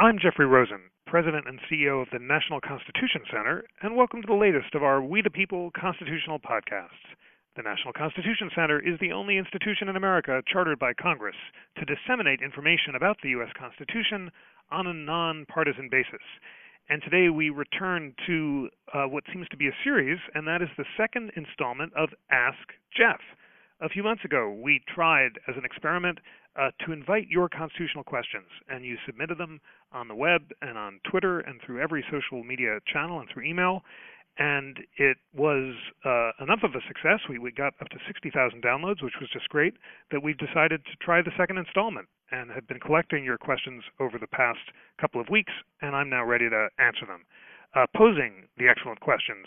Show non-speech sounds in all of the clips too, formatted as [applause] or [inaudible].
I'm Jeffrey Rosen, President and CEO of the National Constitution Center, and welcome to the latest of our We the People constitutional podcasts. The National Constitution Center is the only institution in America chartered by Congress to disseminate information about the U.S. Constitution on a nonpartisan basis. And today we return to uh, what seems to be a series, and that is the second installment of Ask Jeff. A few months ago, we tried as an experiment uh, to invite your constitutional questions, and you submitted them on the web and on Twitter and through every social media channel and through email. And it was uh, enough of a success. We, we got up to 60,000 downloads, which was just great, that we've decided to try the second installment and have been collecting your questions over the past couple of weeks, and I'm now ready to answer them. Uh, posing the excellent questions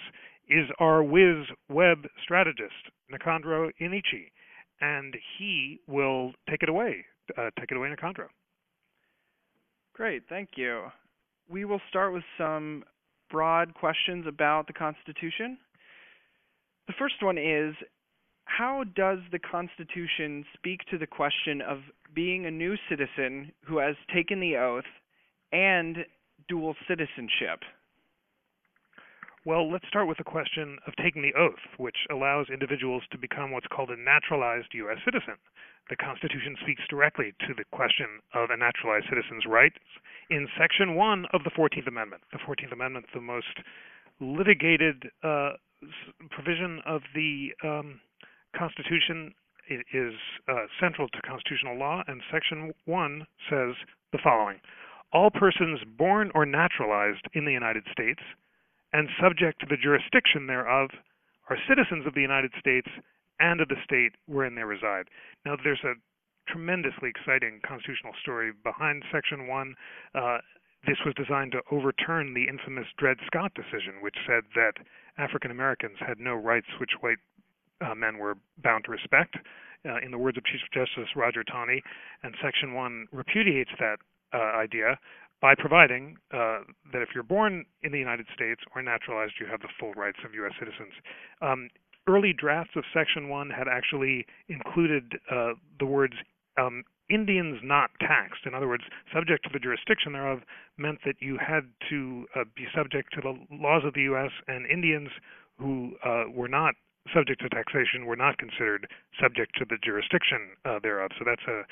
is our Wiz web strategist, Nicandro Iannacci, and he will take it away. Uh, take it away, Nicandro. Great, thank you. We will start with some broad questions about the Constitution. The first one is How does the Constitution speak to the question of being a new citizen who has taken the oath and dual citizenship? Well, let's start with the question of taking the oath, which allows individuals to become what's called a naturalized U.S. citizen. The Constitution speaks directly to the question of a naturalized citizen's rights in Section 1 of the 14th Amendment. The 14th Amendment, the most litigated uh, provision of the um, Constitution, it is uh, central to constitutional law, and Section 1 says the following All persons born or naturalized in the United States and subject to the jurisdiction thereof are citizens of the United States and of the state wherein they reside. Now, there's a tremendously exciting constitutional story behind Section 1. Uh, this was designed to overturn the infamous Dred Scott decision, which said that African Americans had no rights which white uh, men were bound to respect. Uh, in the words of Chief Justice Roger Taney, and Section 1 repudiates that uh, idea by providing uh, that if you're born in the United States or naturalized, you have the full rights of U.S. citizens. Um, early drafts of Section 1 had actually included uh, the words um, Indians not taxed. In other words, subject to the jurisdiction thereof meant that you had to uh, be subject to the laws of the U.S., and Indians who uh, were not subject to taxation were not considered subject to the jurisdiction uh, thereof. So that's a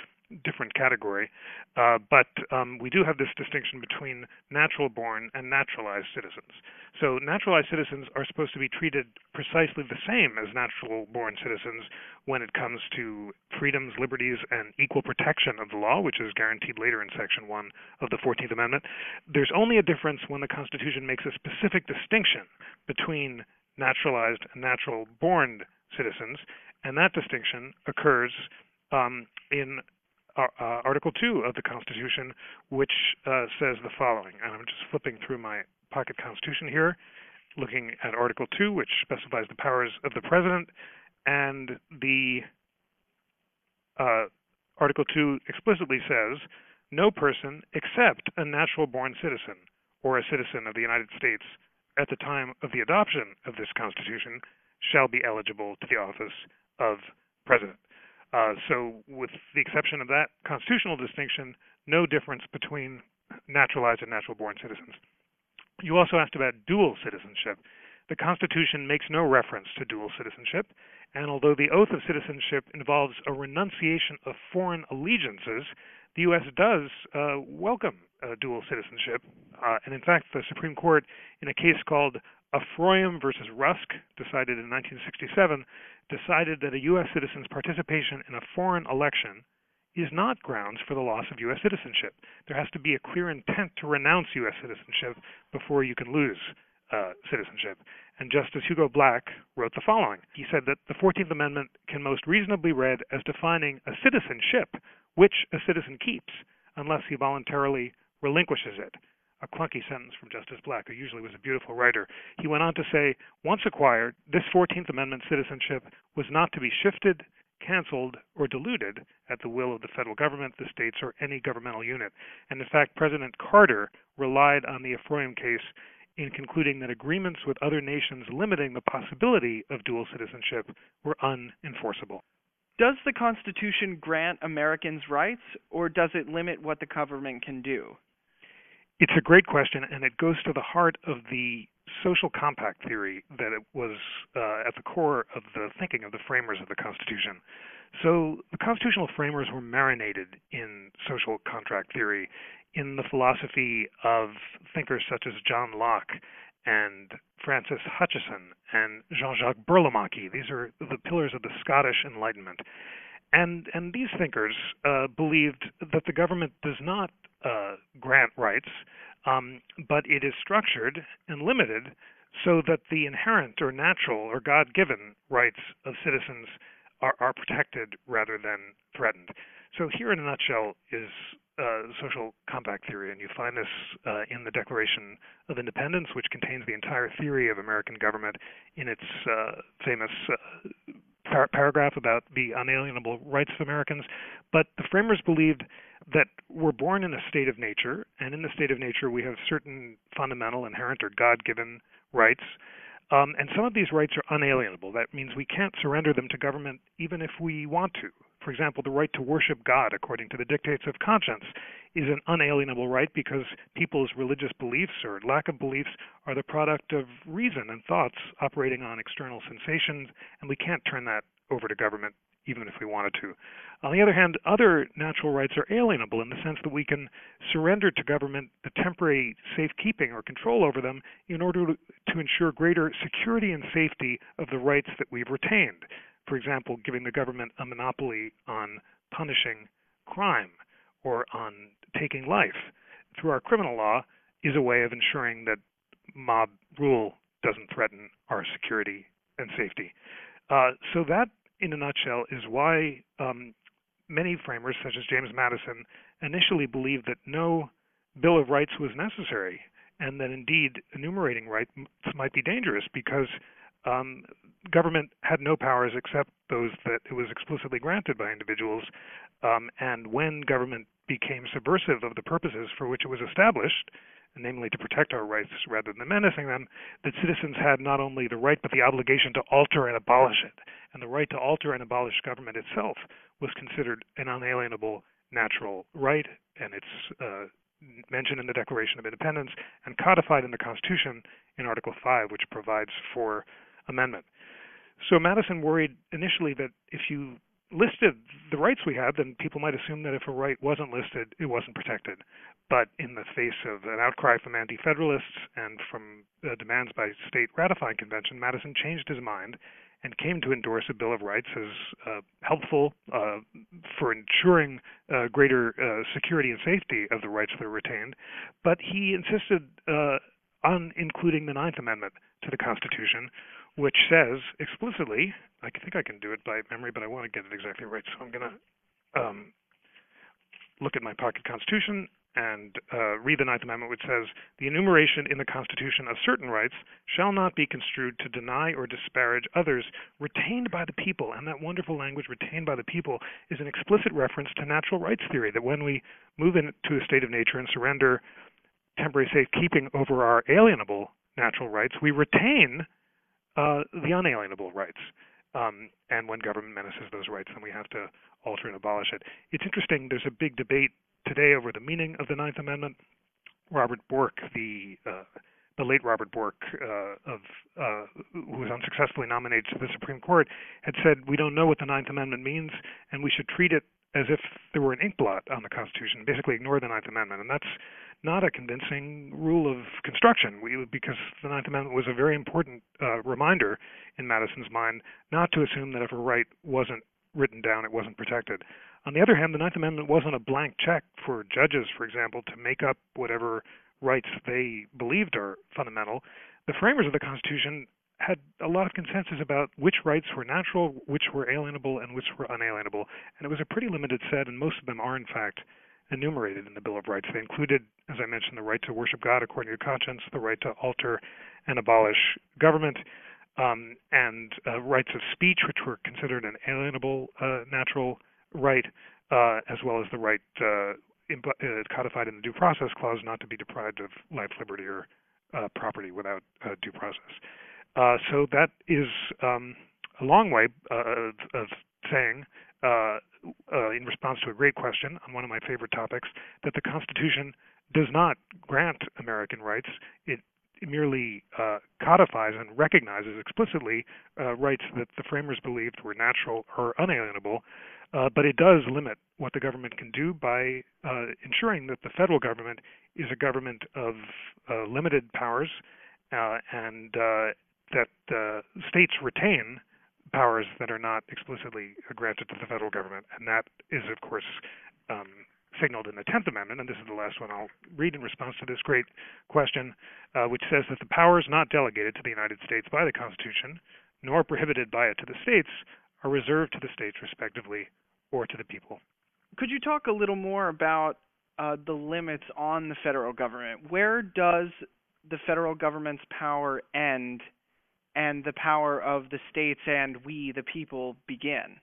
different category. Uh, but um, we do have this distinction between natural born and naturalized citizens. So naturalized citizens are supposed to be treated precisely the same as natural born citizens when it comes to freedoms, liberties, and equal protection of the law, which is guaranteed later in Section 1 of the 14th Amendment. There's only a difference when the Constitution makes a specific distinction between naturalized and natural born citizens, and that distinction occurs um, in uh, uh, Article 2 of the Constitution, which uh, says the following. And I'm just flipping through my pocket Constitution here, looking at Article 2, which specifies the powers of the President, and the uh, Article 2 explicitly says no person except a natural born citizen or a citizen of the United States at the time of the adoption of this Constitution shall be eligible to the office of President. Uh, so, with the exception of that constitutional distinction, no difference between naturalized and natural born citizens. You also asked about dual citizenship. The Constitution makes no reference to dual citizenship, and although the oath of citizenship involves a renunciation of foreign allegiances, the U.S. does uh, welcome uh, dual citizenship. Uh, and in fact, the Supreme Court, in a case called Afroyim versus Rusk, decided in 1967, decided that a U.S. citizen's participation in a foreign election is not grounds for the loss of U.S. citizenship. There has to be a clear intent to renounce U.S. citizenship before you can lose uh, citizenship. And Justice Hugo Black wrote the following. He said that the 14th Amendment can most reasonably read as defining a citizenship which a citizen keeps unless he voluntarily relinquishes it a clunky sentence from Justice Black, who usually was a beautiful writer. He went on to say, once acquired, this 14th Amendment citizenship was not to be shifted, canceled, or diluted at the will of the federal government, the states, or any governmental unit. And in fact, President Carter relied on the Afroyim case in concluding that agreements with other nations limiting the possibility of dual citizenship were unenforceable. Does the Constitution grant Americans rights, or does it limit what the government can do? It's a great question, and it goes to the heart of the social compact theory that it was uh, at the core of the thinking of the framers of the Constitution. So the constitutional framers were marinated in social contract theory, in the philosophy of thinkers such as John Locke and Francis Hutcheson and Jean-Jacques Burlamaqui. These are the pillars of the Scottish Enlightenment. And and these thinkers uh, believed that the government does not uh, grant rights, um, but it is structured and limited so that the inherent or natural or God-given rights of citizens are, are protected rather than threatened. So here, in a nutshell, is uh, social compact theory, and you find this uh, in the Declaration of Independence, which contains the entire theory of American government in its uh, famous uh, par- paragraph about the unalienable rights of Americans. But the framers believed that we're born in a state of nature, and in the state of nature we have certain fundamental, inherent, or God-given rights. Um, and some of these rights are unalienable. That means we can't surrender them to government even if we want to. For example, the right to worship God according to the dictates of conscience is an unalienable right because people's religious beliefs or lack of beliefs are the product of reason and thoughts operating on external sensations, and we can't turn that over to government even if we wanted to. On the other hand, other natural rights are alienable in the sense that we can surrender to government the temporary safekeeping or control over them in order to, ensure greater security and safety of the rights that we've retained. For example, giving the government a monopoly on punishing crime or on taking life through our criminal law is a way of ensuring that mob rule doesn't threaten our security and safety. Uh, so that in a nutshell, is why um, many framers, such as James Madison, initially believed that no Bill of Rights was necessary, and that indeed enumerating rights might be dangerous because um, government had no powers except those that it was explicitly granted by individuals. Um, and when government became subversive of the purposes for which it was established, namely to protect our rights rather than menacing them, that citizens had not only the right but the obligation to alter and abolish it. And the right to alter and abolish government itself was considered an unalienable natural right, and it's uh, mentioned in the Declaration of Independence and codified in the Constitution in Article 5, which provides for amendment. So Madison worried initially that if you listed the rights we had, then people might assume that if a right wasn't listed, it wasn't protected. But in the face of an outcry from anti federalists and from uh, demands by state ratifying convention, Madison changed his mind and came to endorse a Bill of Rights as uh, helpful uh, for ensuring uh, greater uh, security and safety of the rights that are retained. But he insisted uh, on including the Ninth Amendment to the Constitution, which says explicitly, I think I can do it by memory, but I want to get it exactly right, so I'm going to um, look at my pocket Constitution and uh, read the Ninth Amendment, which says the enumeration in the Constitution of certain rights shall not be construed to deny or disparage others retained by the people. And that wonderful language, retained by the people, is an explicit reference to natural rights theory that when we move into a state of nature and surrender temporary safekeeping over our alienable natural rights, we retain uh, the unalienable rights. Um, and when government menaces those rights, then we have to alter and abolish it. It's interesting. There's a big debate today over the meaning of the Ninth Amendment. Robert Bork, the uh, the late Robert Bork, uh, of uh, who was unsuccessfully nominated to the Supreme Court, had said we don't know what the Ninth Amendment means, and we should treat it as if there were an ink blot on the Constitution. Basically, ignore the Ninth Amendment, and that's not a convincing rule of construction we, because the Ninth Amendment was a very important uh, reminder in Madison's mind not to assume that if a right wasn't written down, it wasn't protected. On the other hand, the Ninth Amendment wasn't a blank check for judges, for example, to make up whatever rights they believed are fundamental. The framers of the Constitution had a lot of consensus about which rights were natural, which were alienable, and which were unalienable. And it was a pretty limited set, and most of them are, in fact, enumerated in the Bill of Rights. They included, as I mentioned, the right to worship God according to conscience, the right to alter and abolish government, um, and uh, rights of speech, which were considered an alienable uh, natural right, uh, as well as the right uh, imp- uh, codified in the Due Process Clause not to be deprived of life, liberty, or uh, property without due process. so that is um, a long way of, of saying uh, uh, in response to a great question on one of my favorite topics, that the Constitution does not grant American rights. It merely uh, codifies and recognizes explicitly uh, rights that the framers believed were natural or unalienable, uh, but it does limit what the government can do by uh, ensuring that the federal government is a government of uh, limited powers uh, and that states retain powers that are not explicitly granted to the federal government, and that is, of course, um, signaled in the Tenth Amendment, and this is the last one I'll read in response to this great question, uh, which says that the powers not delegated to the United States by the Constitution, nor prohibited by it to the states, are reserved to the states respectively or to the people. Could you talk a little more about uh, the limits on the federal government? Where does the federal government's power end and the power of the states and we, the people, begin?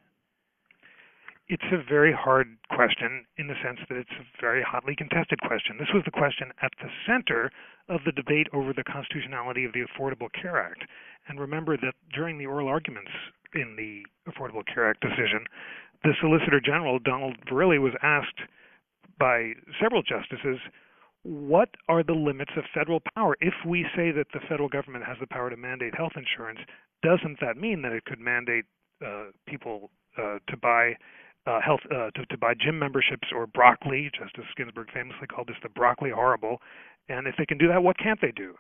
It's a very hard question in the sense that it's a very hotly contested question. This was the question at the center of the debate over the constitutionality of the Affordable Care Act. And remember that during the oral arguments in the Affordable Care Act decision, the Solicitor General, Donald Verrilli, was asked by several justices what are the limits of federal power? If we say that the federal government has the power to mandate health insurance, doesn't that mean that it could mandate uh, people uh, to buy uh, health uh, to, to buy gym memberships or broccoli? Justice Ginsburg famously called this the broccoli horrible. And if they can do that, what can't they do?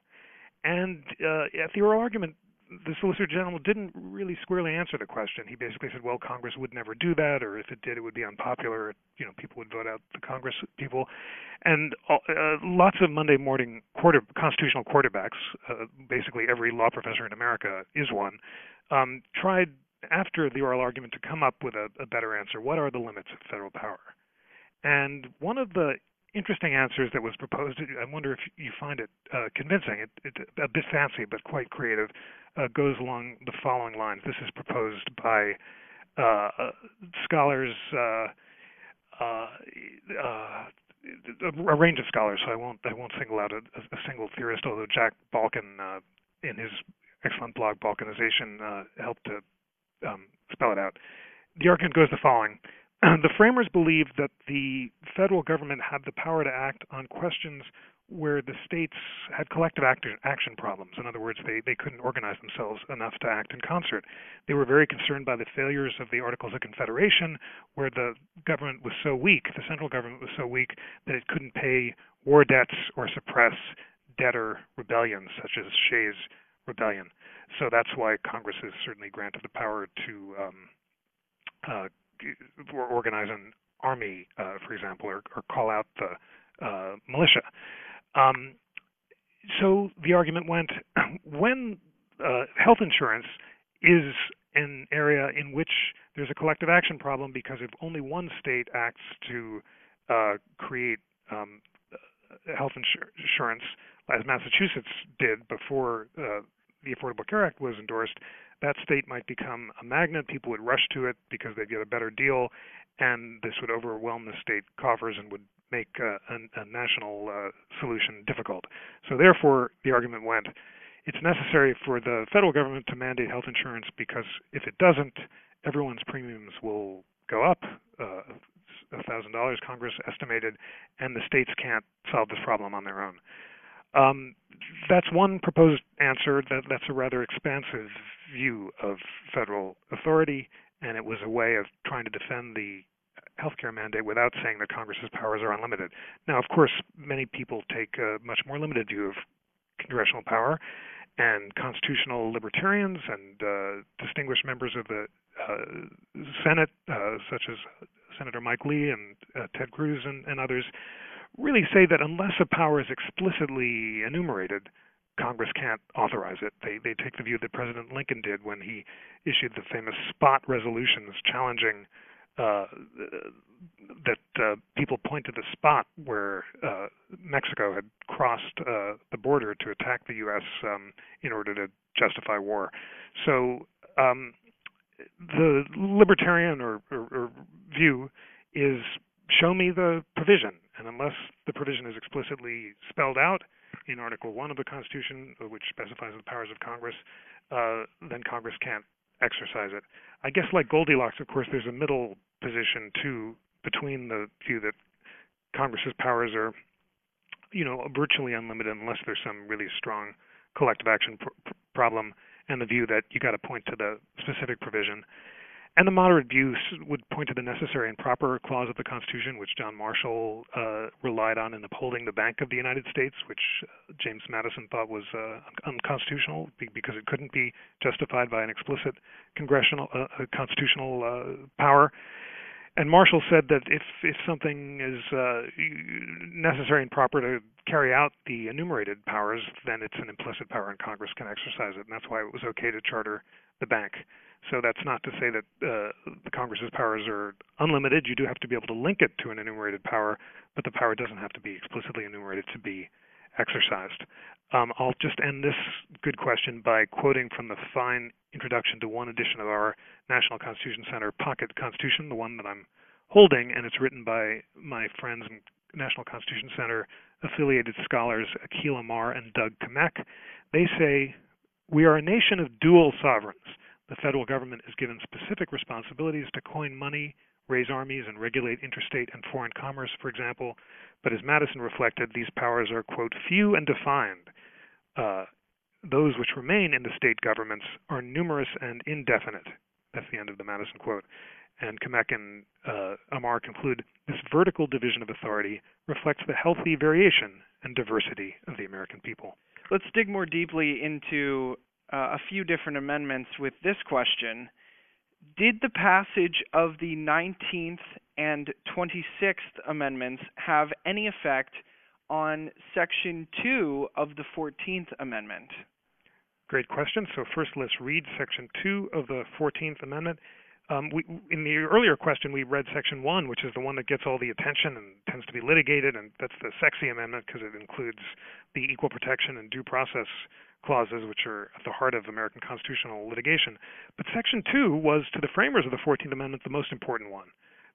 And uh, at the oral argument, the Solicitor General didn't really squarely answer the question. He basically said, "Well, Congress would never do that, or if it did, it would be unpopular. You know, people would vote out the Congress people." And uh, lots of Monday morning quarter constitutional quarterbacks, uh, basically every law professor in America is one, um, tried after the oral argument to come up with a, a better answer. What are the limits of federal power? And one of the interesting answers that was proposed. I wonder if you find it uh, convincing. It, it, a bit fancy, but quite creative. Uh, goes along the following lines. This is proposed by uh, scholars, uh, uh, uh, a range of scholars. So I won't I won't single out a, a single theorist. Although Jack Balkin, in his excellent blog Balkinization, helped to um, spell it out. The argument goes the following [clears throat] the framers believed that the federal government had the power to act on questions where the states had collective action problems. In other words, they, they couldn't organize themselves enough to act in concert. They were very concerned by the failures of the Articles of Confederation, where the government was so weak, the central government was so weak, that it couldn't pay war debts or suppress debtor rebellions, such as Shays' Rebellion. So that's why Congress is certainly granted the power to um, uh, organize an army, uh, for example, or, or, call out the uh, militia. Um, so the argument went [clears throat] when uh, health insurance is an area in which there's a collective action problem because if only one state acts to uh, create um, health insur- insurance, as Massachusetts did before uh, the Affordable Care Act was endorsed, that state might become a magnet. People would rush to it because they'd get a better deal, and this would overwhelm the state coffers and would make uh, a, a, national uh, solution difficult. So, therefore, the argument went it's necessary for the federal government to mandate health insurance because if it doesn't, everyone's premiums will go up. Uh, $1,000, Congress estimated, and the states can't solve this problem on their own. Um, that's one proposed answer. That that's a rather expansive view of federal authority, and it was a way of trying to defend the healthcare mandate without saying that Congress's powers are unlimited. Now, of course, many people take a much more limited view of congressional power, and constitutional libertarians and uh, distinguished members of the uh, Senate, uh, such as Senator Mike Lee and uh, Ted Cruz and, and others, really say that unless a power is explicitly enumerated, Congress can't authorize it. They they take the view that President Lincoln did when he issued the famous spot resolutions challenging uh, that uh, people point to the spot where uh, Mexico had crossed uh, the border to attack the U.S. Um, in order to justify war. So um, the libertarian or, or, or view is show me the provision, and unless the provision is explicitly spelled out, in Article 1 of the Constitution, uh, which specifies the powers of Congress, uh, then Congress can't exercise it. I guess, like Goldilocks, of course, there's a middle position too between the view that Congress's powers are you know, virtually unlimited unless there's some really strong collective action pr- problem, and the view that you got to point to the specific provision. And the moderate view would point to the necessary and proper clause of the Constitution, which John Marshall uh, relied on in upholding the Bank of the United States, which uh, James Madison thought was uh, unconstitutional because it couldn't be justified by an explicit congressional uh, constitutional uh, power. And Marshall said that if if something is uh, necessary and proper to carry out the enumerated powers, then it's an implicit power, and Congress can exercise it. And that's why it was okay to charter the bank. So that's not to say that uh, the Congress's powers are unlimited. You do have to be able to link it to an enumerated power, but the power doesn't have to be explicitly enumerated to be exercised. Um, I'll just end this good question by quoting from the fine introduction to one edition of our National Constitution Center Pocket Constitution, the one that I'm holding, and it's written by my friends and National Constitution Center affiliated scholars Akhil Amar and Doug Kmiec. They say, We are a nation of dual sovereigns. The federal government is given specific responsibilities to coin money, raise armies, and regulate interstate and foreign commerce, for example. But as Madison reflected, these powers are, quote, few and defined. Uh, those which remain in the state governments are numerous and indefinite. That's the end of the Madison quote. And Kmiec and uh, Amar conclude this vertical division of authority reflects the healthy variation and diversity of the American people. Let's dig more deeply into uh, a few different amendments with this question. Did the passage of the 19th and 26th Amendments have any effect on Section 2 of the 14th Amendment? Great question. So, first, let's read Section 2 of the 14th Amendment. Um, we, in the earlier question, we read Section 1, which is the one that gets all the attention and tends to be litigated, and that's the sexy amendment because it includes the equal protection and due process clauses, which are at the heart of American constitutional litigation. But Section 2 was, to the framers of the 14th Amendment, the most important one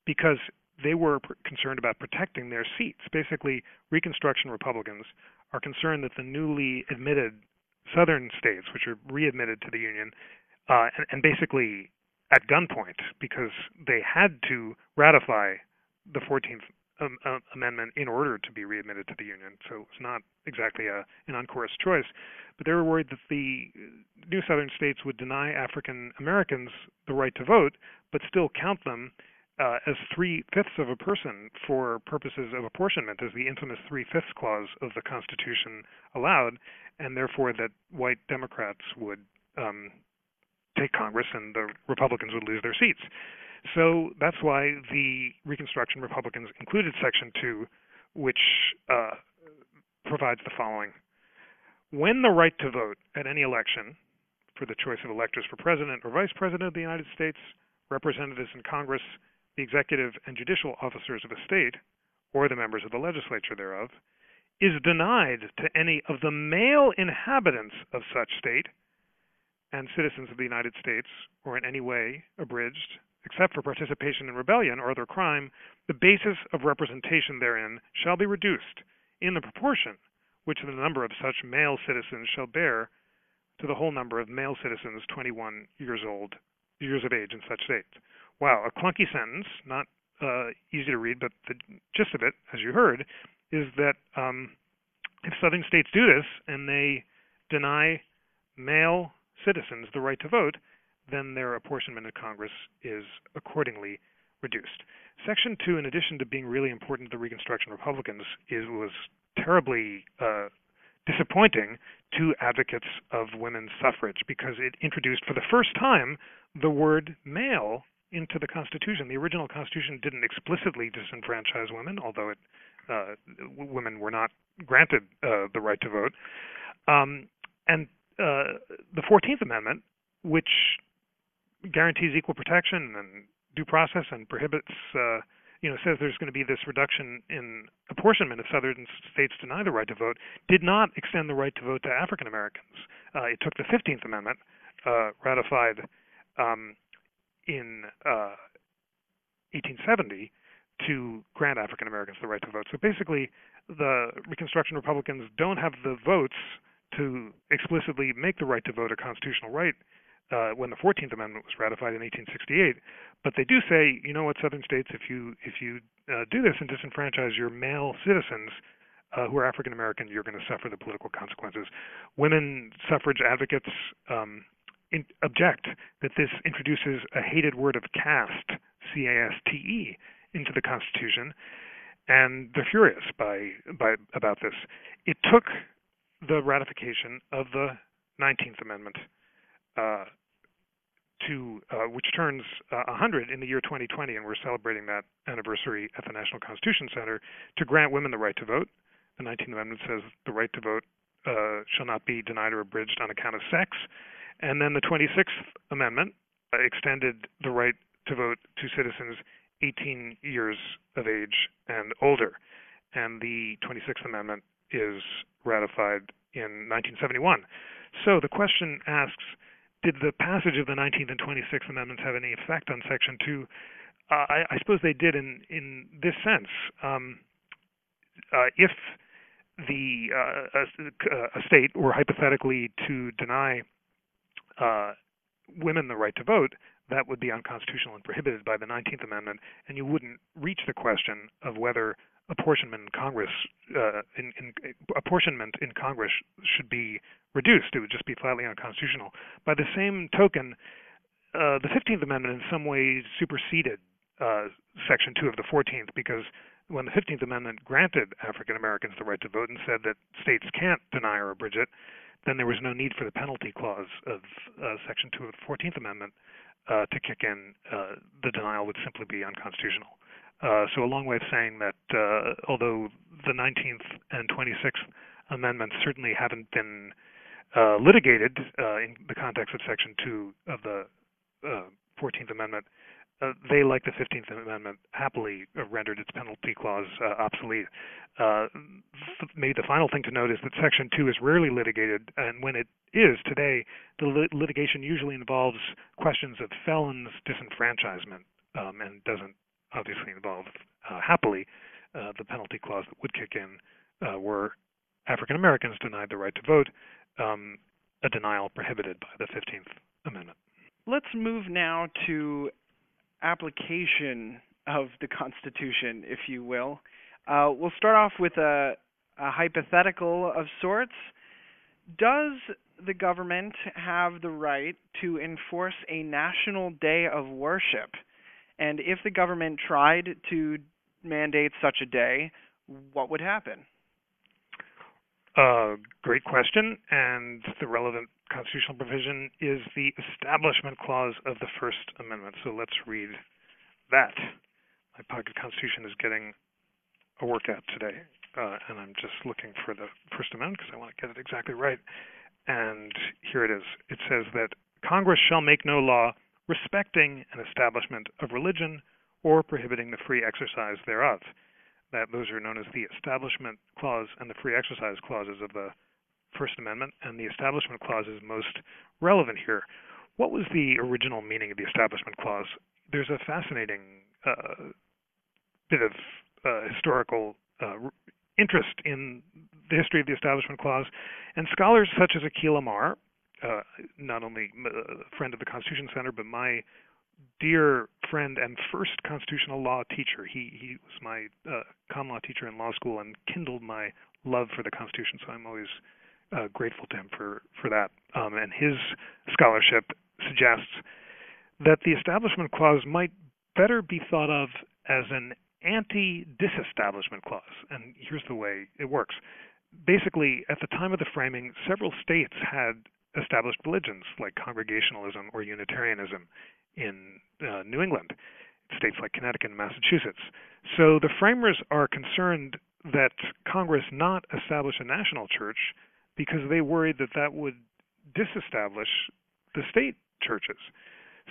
because they were concerned about protecting their seats. Basically, Reconstruction Republicans are concerned that the newly admitted southern states, which are readmitted to the Union, uh, and, and basically at gunpoint because they had to ratify the 14th um, uh, Amendment in order to be readmitted to the Union. So it's not exactly a, an uncoerced choice. But they were worried that the new southern states would deny African Americans the right to vote, but still count them uh, as three fifths of a person for purposes of apportionment, as the infamous three fifths clause of the Constitution allowed, and therefore that white Democrats would um, take Congress and the Republicans would lose their seats. So that's why the Reconstruction Republicans included Section 2, which uh, provides the following. When the right to vote at any election for the choice of electors for president or vice president of the United States, representatives in Congress, the executive and judicial officers of a state, or the members of the legislature thereof, is denied to any of the male inhabitants of such state and citizens of the United States, or in any way abridged, except for participation in rebellion or other crime, the basis of representation therein shall be reduced in the proportion which the number of such male citizens shall bear to the whole number of male citizens 21 years old, years of age in such states. Wow, a clunky sentence, not uh, easy to read, but the gist of it, as you heard, is that um, if southern states do this and they deny male citizens the right to vote, then their apportionment in Congress is accordingly reduced. Section 2, in addition to being really important to the Reconstruction Republicans, is was terribly uh, disappointing to advocates of women's suffrage because it introduced for the first time the word male into the Constitution. The original Constitution didn't explicitly disenfranchise women, although it, uh, women were not granted uh, the right to vote. Um, and uh, the 14th Amendment, which guarantees equal protection and due process and prohibits, uh, you know, says there's going to be this reduction in apportionment if southern states deny the right to vote, did not extend the right to vote to African Americans. Uh, it took the 15th Amendment, uh, ratified um, in 1870, uh, to grant African Americans the right to vote. So basically, the Reconstruction Republicans don't have the votes to explicitly make the right to vote a constitutional right uh, when the 14th Amendment was ratified in 1868. But they do say, you know what, Southern states, if you if you uh, do this and disenfranchise your male citizens, uh, who are African American, you're going to suffer the political consequences. Women suffrage advocates um, in, object that this introduces a hated word of caste, C A S T E, into the Constitution, and they're furious by by about this. It took the ratification of the 19th Amendment uh, to uh, which turns uh, 100 in the year 2020, and we're celebrating that anniversary at the National Constitution Center to grant women the right to vote. The 19th Amendment says the right to vote uh, shall not be denied or abridged on account of sex, and then the 26th Amendment extended the right to vote to citizens 18 years of age and older, and the 26th Amendment is ratified in 1971. So the question asks did the passage of the 19th and 26th Amendments have any effect on Section 2? Uh, I, I, suppose they did in, in this sense. Um, uh, if the uh, a, a, state were hypothetically to deny uh, women the right to vote, that would be unconstitutional and prohibited by the 19th Amendment, and you wouldn't reach the question of whether apportionment in Congress uh, in, in, apportionment in Congress should be reduced. It would just be flatly unconstitutional. By the same token, uh, the 15th Amendment in some ways superseded uh, Section 2 of the 14th because when the 15th Amendment granted African Americans the right to vote and said that states can't deny or abridge it, then there was no need for the penalty clause of uh, Section 2 of the 14th Amendment uh, to kick in. Uh, the denial would simply be unconstitutional. Uh, so a long way of saying that uh, although the 19th and 26th amendments certainly haven't been uh, litigated uh, in the context of Section 2 of the 14th uh, Amendment, they, like the 15th Amendment, happily rendered its penalty clause obsolete. maybe the final thing to note is that Section 2 is rarely litigated, and when it is today, the lit- litigation usually involves questions of felons' disenfranchisement um, and doesn't obviously involved uh, happily uh, the penalty clause that would kick in uh, were African Americans denied the right to vote, um, a denial prohibited by the 15th Amendment. Let's move now to application of the Constitution, if you will. Uh, we'll start off with a, a hypothetical of sorts. Does the government have the right to enforce a national day of worship? And if the government tried to mandate such a day, what would happen? Uh, great question. And the relevant constitutional provision is the Establishment Clause of the First Amendment. So let's read that. My pocket constitution is getting a workout today, uh, and I'm just looking for the First Amendment because I want to get it exactly right. And here it is. It says that Congress shall make no law respecting an establishment of religion or prohibiting the free exercise thereof. That those are known as the Establishment Clause and the Free Exercise Clauses of the First Amendment, and the Establishment Clause is most relevant here. What was the original meaning of the Establishment Clause? There's a fascinating uh, bit of uh, historical uh, interest in the history of the Establishment Clause, and scholars such as Akhil Amar, uh, not only a uh, friend of the Constitution Center, but my dear friend and first constitutional law teacher. He he was my uh, common law teacher in law school and kindled my love for the Constitution. So I'm always uh, grateful to him for for that. Um, and his scholarship suggests that the Establishment Clause might better be thought of as an anti-disestablishment clause. And here's the way it works. Basically, at the time of the framing, several states had established religions like Congregationalism or Unitarianism in uh, New England, states like Connecticut and Massachusetts. So the framers are concerned that Congress not establish a national church because they worried that that would disestablish the state churches.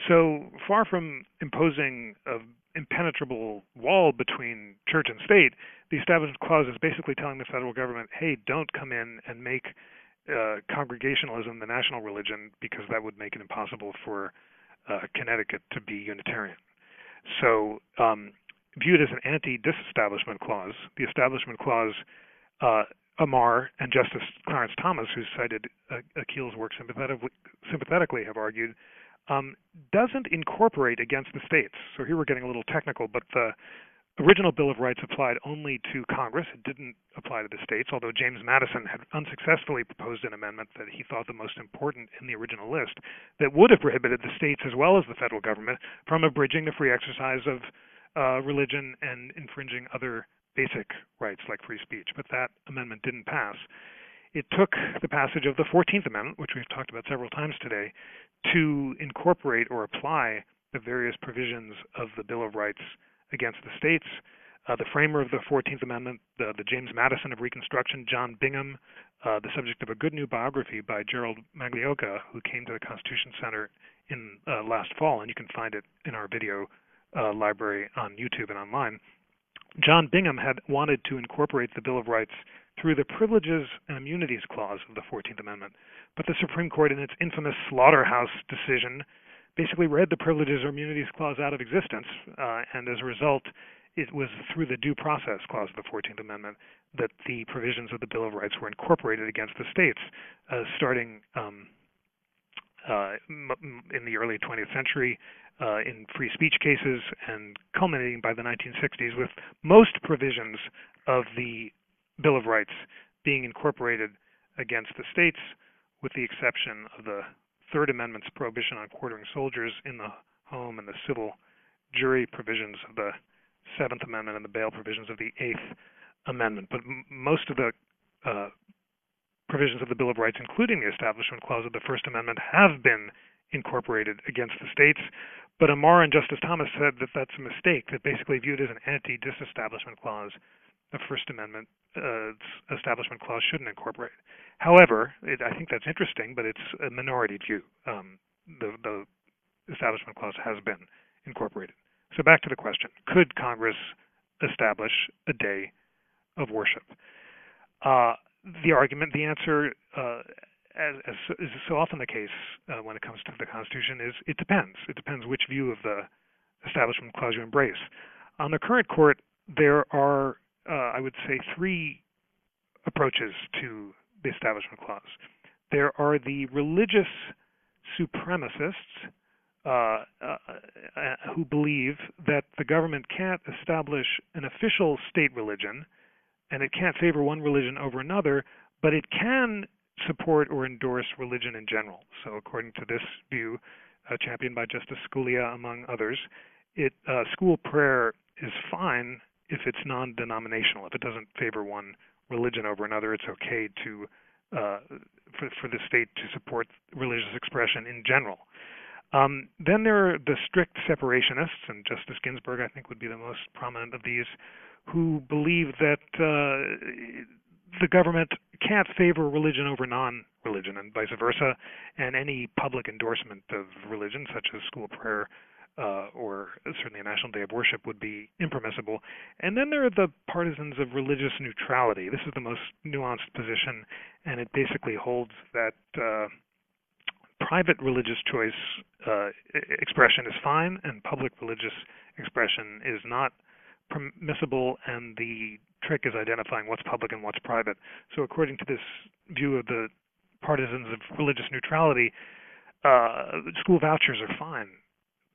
So far from imposing an impenetrable wall between church and state, the Establishment Clause is basically telling the federal government, hey, don't come in and make uh, Congregationalism the national religion because that would make it impossible for uh, Connecticut to be Unitarian. So, um, viewed as an anti-disestablishment clause, the Establishment Clause, uh, Amar and Justice Clarence Thomas, who cited uh, Akhil's work sympathetically, sympathetically have argued, um, doesn't incorporate against the states. So here we're getting a little technical, but the original Bill of Rights applied only to Congress. It didn't apply to the states, although James Madison had unsuccessfully proposed an amendment that he thought the most important in the original list that would have prohibited the states as well as the federal government from abridging the free exercise of uh, religion and infringing other basic rights like free speech. But that amendment didn't pass. It took the passage of the 14th Amendment, which we've talked about several times today, to incorporate or apply the various provisions of the Bill of Rights against the states. Uh, the framer of the 14th Amendment, the, the, James Madison of Reconstruction, John Bingham, uh, the subject of a good new biography by Gerald Magliocca, who came to the Constitution Center in uh, last fall, and you can find it in our video uh, library on YouTube and online. John Bingham had wanted to incorporate the Bill of Rights through the Privileges and Immunities Clause of the 14th Amendment, but the Supreme Court, in its infamous Slaughterhouse decision, basically read the Privileges or Immunities Clause out of existence, uh, and as a result, it was through the Due Process Clause of the 14th Amendment that the provisions of the Bill of Rights were incorporated against the states, uh, starting um, uh, in the early 20th century uh, in free speech cases and culminating by the 1960s with most provisions of the Bill of Rights being incorporated against the states, with the exception of the Third Amendment's prohibition on quartering soldiers in the home and the civil jury provisions of the Seventh Amendment and the bail provisions of the Eighth Amendment. But m- most of the uh, provisions of the Bill of Rights, including the Establishment Clause of the First Amendment, have been incorporated against the states. But Amar and Justice Thomas said that that's a mistake, that basically viewed as an anti disestablishment clause, the First Amendment uh, Establishment Clause shouldn't incorporate. However, it, I think that's interesting, but it's a minority view. Um, the, the Establishment Clause has been incorporated. So back to the question Could Congress establish a day of worship? Uh, the argument, the answer, uh, as, as, is so often the case uh, when it comes to the Constitution, is it depends. It depends which view of the Establishment Clause you embrace. On the current court, there are, uh, I would say, three approaches to the Establishment Clause. There are the religious supremacists uh, uh, uh, who believe that the government can't establish an official state religion and it can't favor one religion over another, but it can support or endorse religion in general. So, according to this view, uh, championed by Justice Scalia among others, it uh, school prayer is fine if it's non-denominational. If it doesn't favor one religion over another, it's okay to uh, for, for the state to support religious expression in general. Um, then there are the strict separationists, and Justice Ginsburg, I think, would be the most prominent of these, who believe that uh, the government can't favor religion over non-religion, and vice versa, and any public endorsement of religion, such as school prayer uh, or certainly a national day of worship, would be impermissible. And then there are the partisans of religious neutrality. This is the most nuanced position, and it basically holds that. Uh, private religious choice uh, expression is fine, and public religious expression is not permissible, and the trick is identifying what's public and what's private. So, according to this view of the partisans of religious neutrality, uh, school vouchers are fine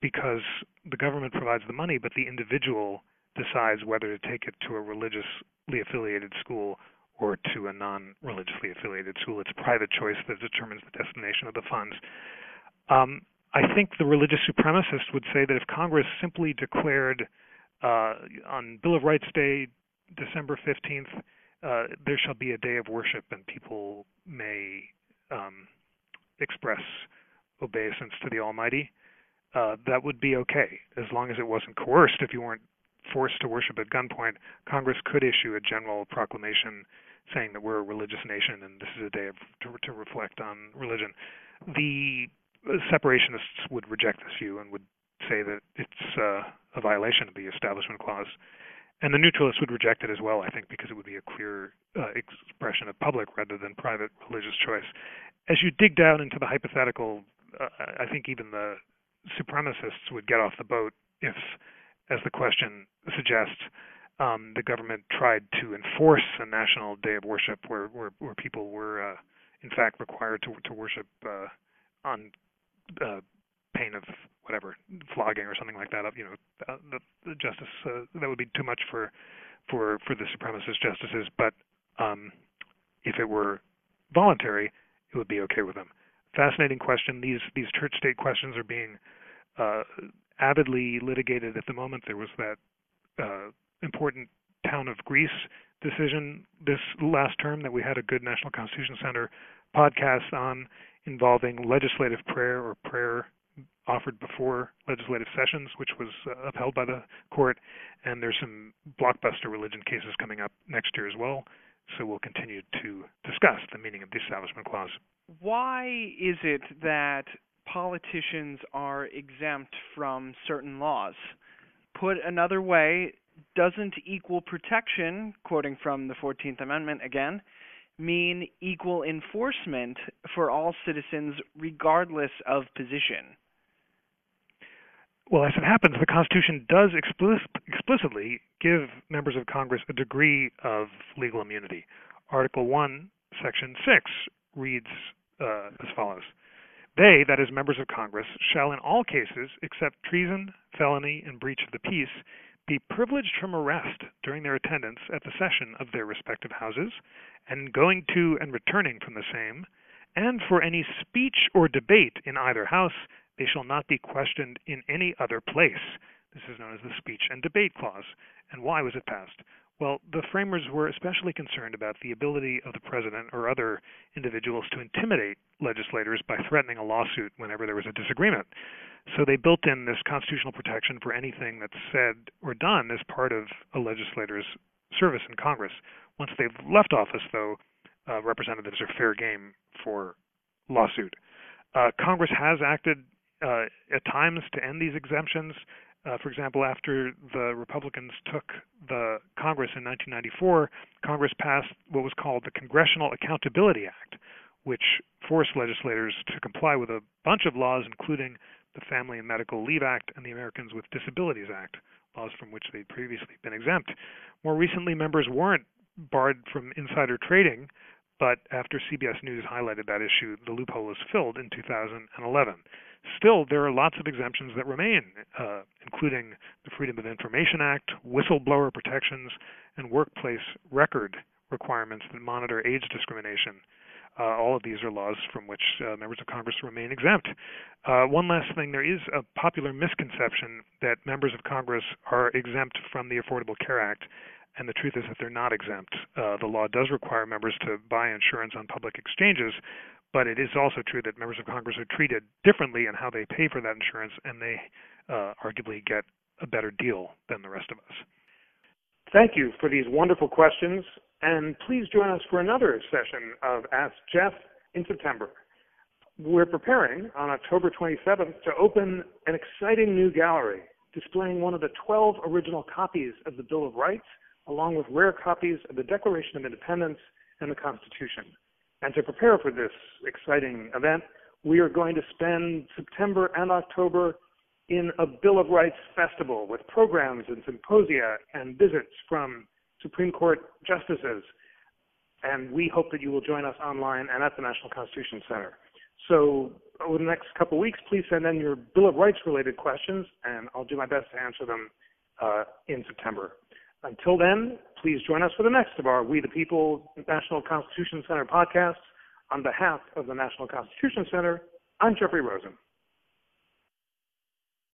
because the government provides the money, but the individual decides whether to take it to a religiously affiliated school or to a non-religiously affiliated school. It's private choice that determines the destination of the funds. Um, I think the religious supremacist would say that if Congress simply declared uh, on Bill of Rights Day, December 15th, uh, there shall be a day of worship and people may um, express obeisance to the Almighty, uh, that would be okay as long as it wasn't coerced. If you weren't forced to worship at gunpoint, Congress could issue a general proclamation saying that we're a religious nation and this is a day of, to, to reflect on religion. The separationists would reject this view and would say that it's uh, a violation of the Establishment Clause. And the neutralists would reject it as well, I think, because it would be a clear uh, expression of public rather than private religious choice. As you dig down into the hypothetical, uh, I think even the supremacists would get off the boat if, as the question suggests, um, the government tried to enforce a national day of worship where where, where people were uh, in fact required to to worship uh, on uh, pain of whatever flogging or something like that. You know, uh, the, the justice uh, that would be too much for for for the supremacist justices. But um, if it were voluntary, it would be okay with them. Fascinating question. These these church-state questions are being uh, avidly litigated at the moment. There was that uh, important town of Greece decision this last term that we had a good National Constitution Center podcast on involving legislative prayer or prayer offered before legislative sessions, which was uh, upheld by the court. And there's some blockbuster religion cases coming up next year as well. So we'll continue to discuss the meaning of the Establishment Clause. Why is it that politicians are exempt from certain laws? Put another way, doesn't equal protection, quoting from the 14th Amendment again, mean equal enforcement for all citizens regardless of position? Well, as it happens, the Constitution does explicit, explicitly give members of Congress a degree of legal immunity. Article 1, Section 6 reads uh, as follows They, that is, members of Congress, shall in all cases, except treason, felony, and breach of the peace, be privileged from arrest during their attendance at the session of their respective houses, and going to and returning from the same, and for any speech or debate in either house, they shall not be questioned in any other place. This is known as the Speech and Debate Clause. And why was it passed? Well, the framers were especially concerned about the ability of the president or other individuals to intimidate legislators by threatening a lawsuit whenever there was a disagreement. So they built in this constitutional protection for anything that's said or done as part of a legislator's service in Congress. Once they've left office, though, uh, representatives are fair game for lawsuit. Uh, Congress has acted uh, at times to end these exemptions. Uh, for example, after the Republicans took the Congress in 1994, Congress passed what was called the Congressional Accountability Act, which forced legislators to comply with a bunch of laws, including the Family and Medical Leave Act and the Americans with Disabilities Act, laws from which they'd previously been exempt. More recently, members weren't barred from insider trading, but after CBS News highlighted that issue, the loophole was filled in 2011. Still, there are lots of exemptions that remain, uh, including the Freedom of Information Act, whistleblower protections, and workplace record requirements that monitor age discrimination. Uh, all of these are laws from which uh, members of Congress remain exempt. Uh, one last thing there is a popular misconception that members of Congress are exempt from the Affordable Care Act, and the truth is that they're not exempt. Uh, the law does require members to buy insurance on public exchanges, but it is also true that members of Congress are treated differently in how they pay for that insurance, and they uh, arguably get a better deal than the rest of us. Thank you for these wonderful questions. And please join us for another session of Ask Jeff in September. We're preparing on October 27th to open an exciting new gallery displaying one of the 12 original copies of the Bill of Rights, along with rare copies of the Declaration of Independence and the Constitution. And to prepare for this exciting event, we are going to spend September and October in a Bill of Rights festival with programs and symposia and visits from Supreme Court justices. And we hope that you will join us online and at the National Constitution Center. So, over the next couple of weeks, please send in your Bill of Rights related questions, and I'll do my best to answer them uh, in September. Until then, please join us for the next of our We the People National Constitution Center podcasts. On behalf of the National Constitution Center, I'm Jeffrey Rosen.